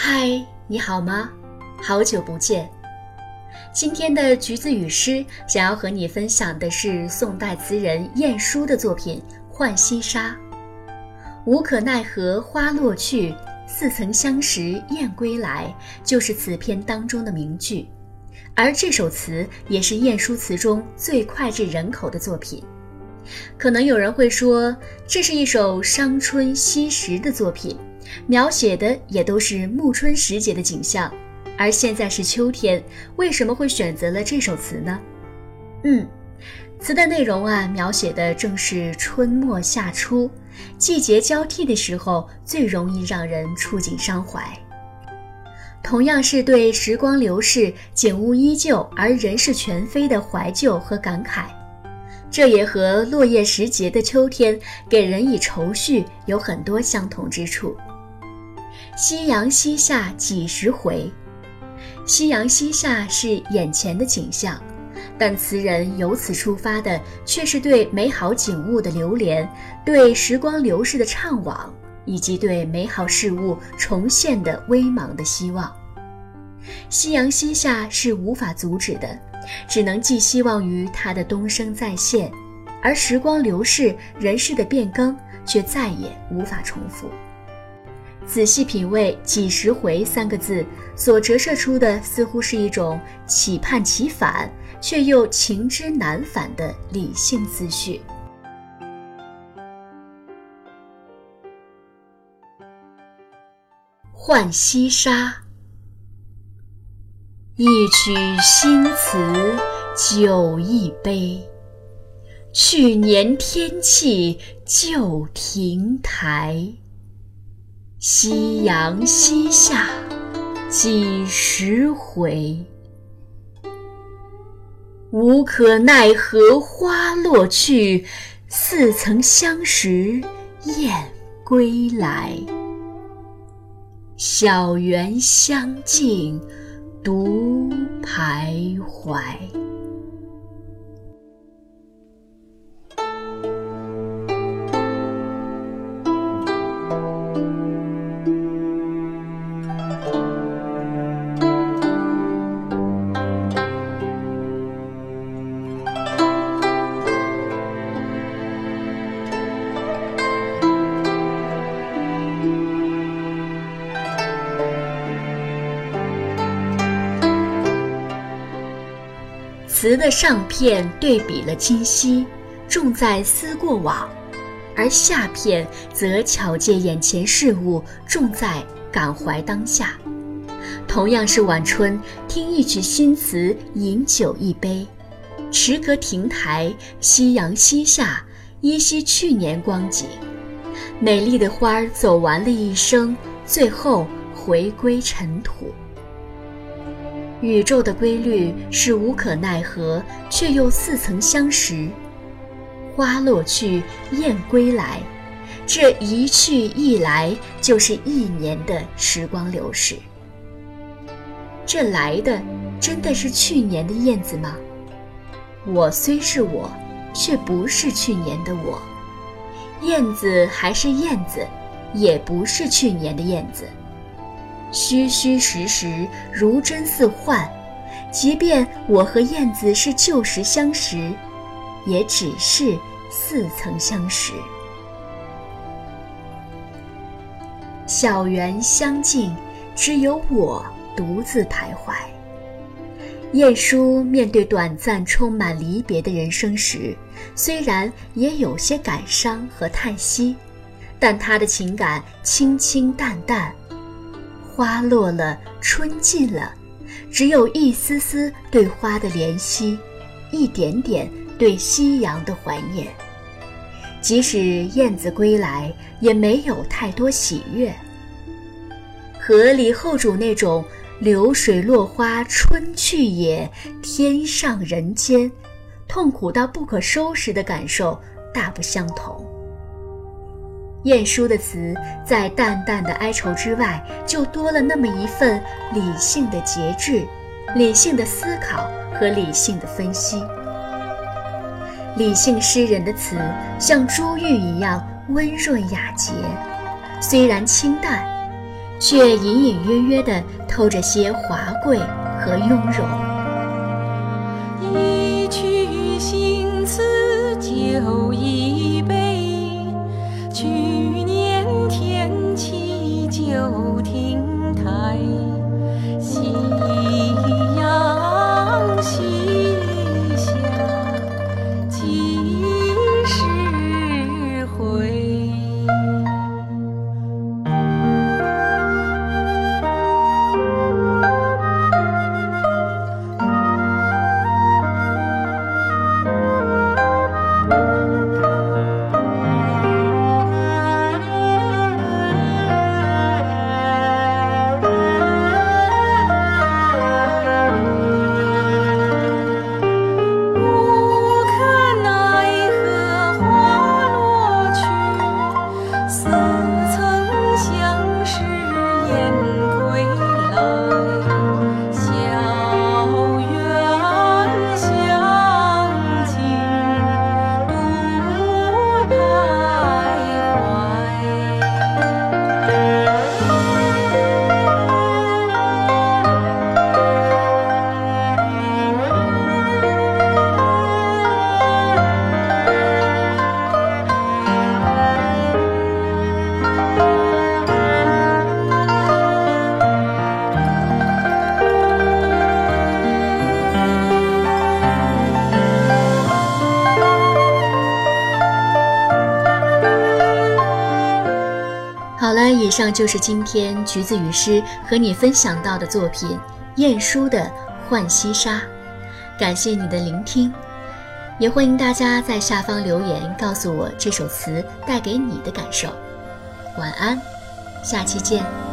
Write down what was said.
嗨，你好吗？好久不见。今天的橘子语诗想要和你分享的是宋代词人晏殊的作品《浣溪沙》。无可奈何花落去，似曾相识燕归来，就是此篇当中的名句。而这首词也是晏殊词中最脍炙人口的作品。可能有人会说，这是一首伤春惜时的作品。描写的也都是暮春时节的景象，而现在是秋天，为什么会选择了这首词呢？嗯，词的内容啊，描写的正是春末夏初，季节交替的时候，最容易让人触景伤怀。同样是对时光流逝、景物依旧而人事全非的怀旧和感慨，这也和落叶时节的秋天给人以愁绪有很多相同之处。夕阳西下几时回？夕阳西下是眼前的景象，但词人由此出发的却是对美好景物的流连，对时光流逝的怅惘，以及对美好事物重现的微茫的希望。夕阳西下是无法阻止的，只能寄希望于它的东升再现，而时光流逝，人世的变更却再也无法重复。仔细品味“几时回”三个字所折射出的，似乎是一种企盼其反，却又情之难返的理性思绪。《浣溪沙》一曲新词酒一杯，去年天气旧亭台。夕阳西下，几时回？无可奈何花落去，似曾相识燕归来。小园香径独徘徊。词的上片对比了今昔，重在思过往；而下片则巧借眼前事物，重在感怀当下。同样是晚春，听一曲新词，饮酒一杯，池阁亭台，夕阳西下，依稀去年光景。美丽的花儿走完了一生，最后回归尘土。宇宙的规律是无可奈何，却又似曾相识。花落去，燕归来，这一去一来，就是一年的时光流逝。这来的真的是去年的燕子吗？我虽是我，却不是去年的我。燕子还是燕子，也不是去年的燕子。虚虚实实，如真似幻。即便我和燕子是旧时相识，也只是似曾相识。小园香径，只有我独自徘徊。晏殊面对短暂、充满离别的人生时，虽然也有些感伤和叹息，但他的情感清清淡淡。花落了，春尽了，只有一丝丝对花的怜惜，一点点对夕阳的怀念。即使燕子归来，也没有太多喜悦。和李后主那种“流水落花春去也，天上人间”，痛苦到不可收拾的感受大不相同。晏殊的词在淡淡的哀愁之外，就多了那么一份理性的节制、理性的思考和理性的分析。理性诗人的词像珠玉一样温润雅洁，虽然清淡，却隐隐约约地透着些华贵和雍容。一曲新词酒一以上就是今天橘子与诗和你分享到的作品晏殊的《浣溪沙》，感谢你的聆听，也欢迎大家在下方留言告诉我这首词带给你的感受。晚安，下期见。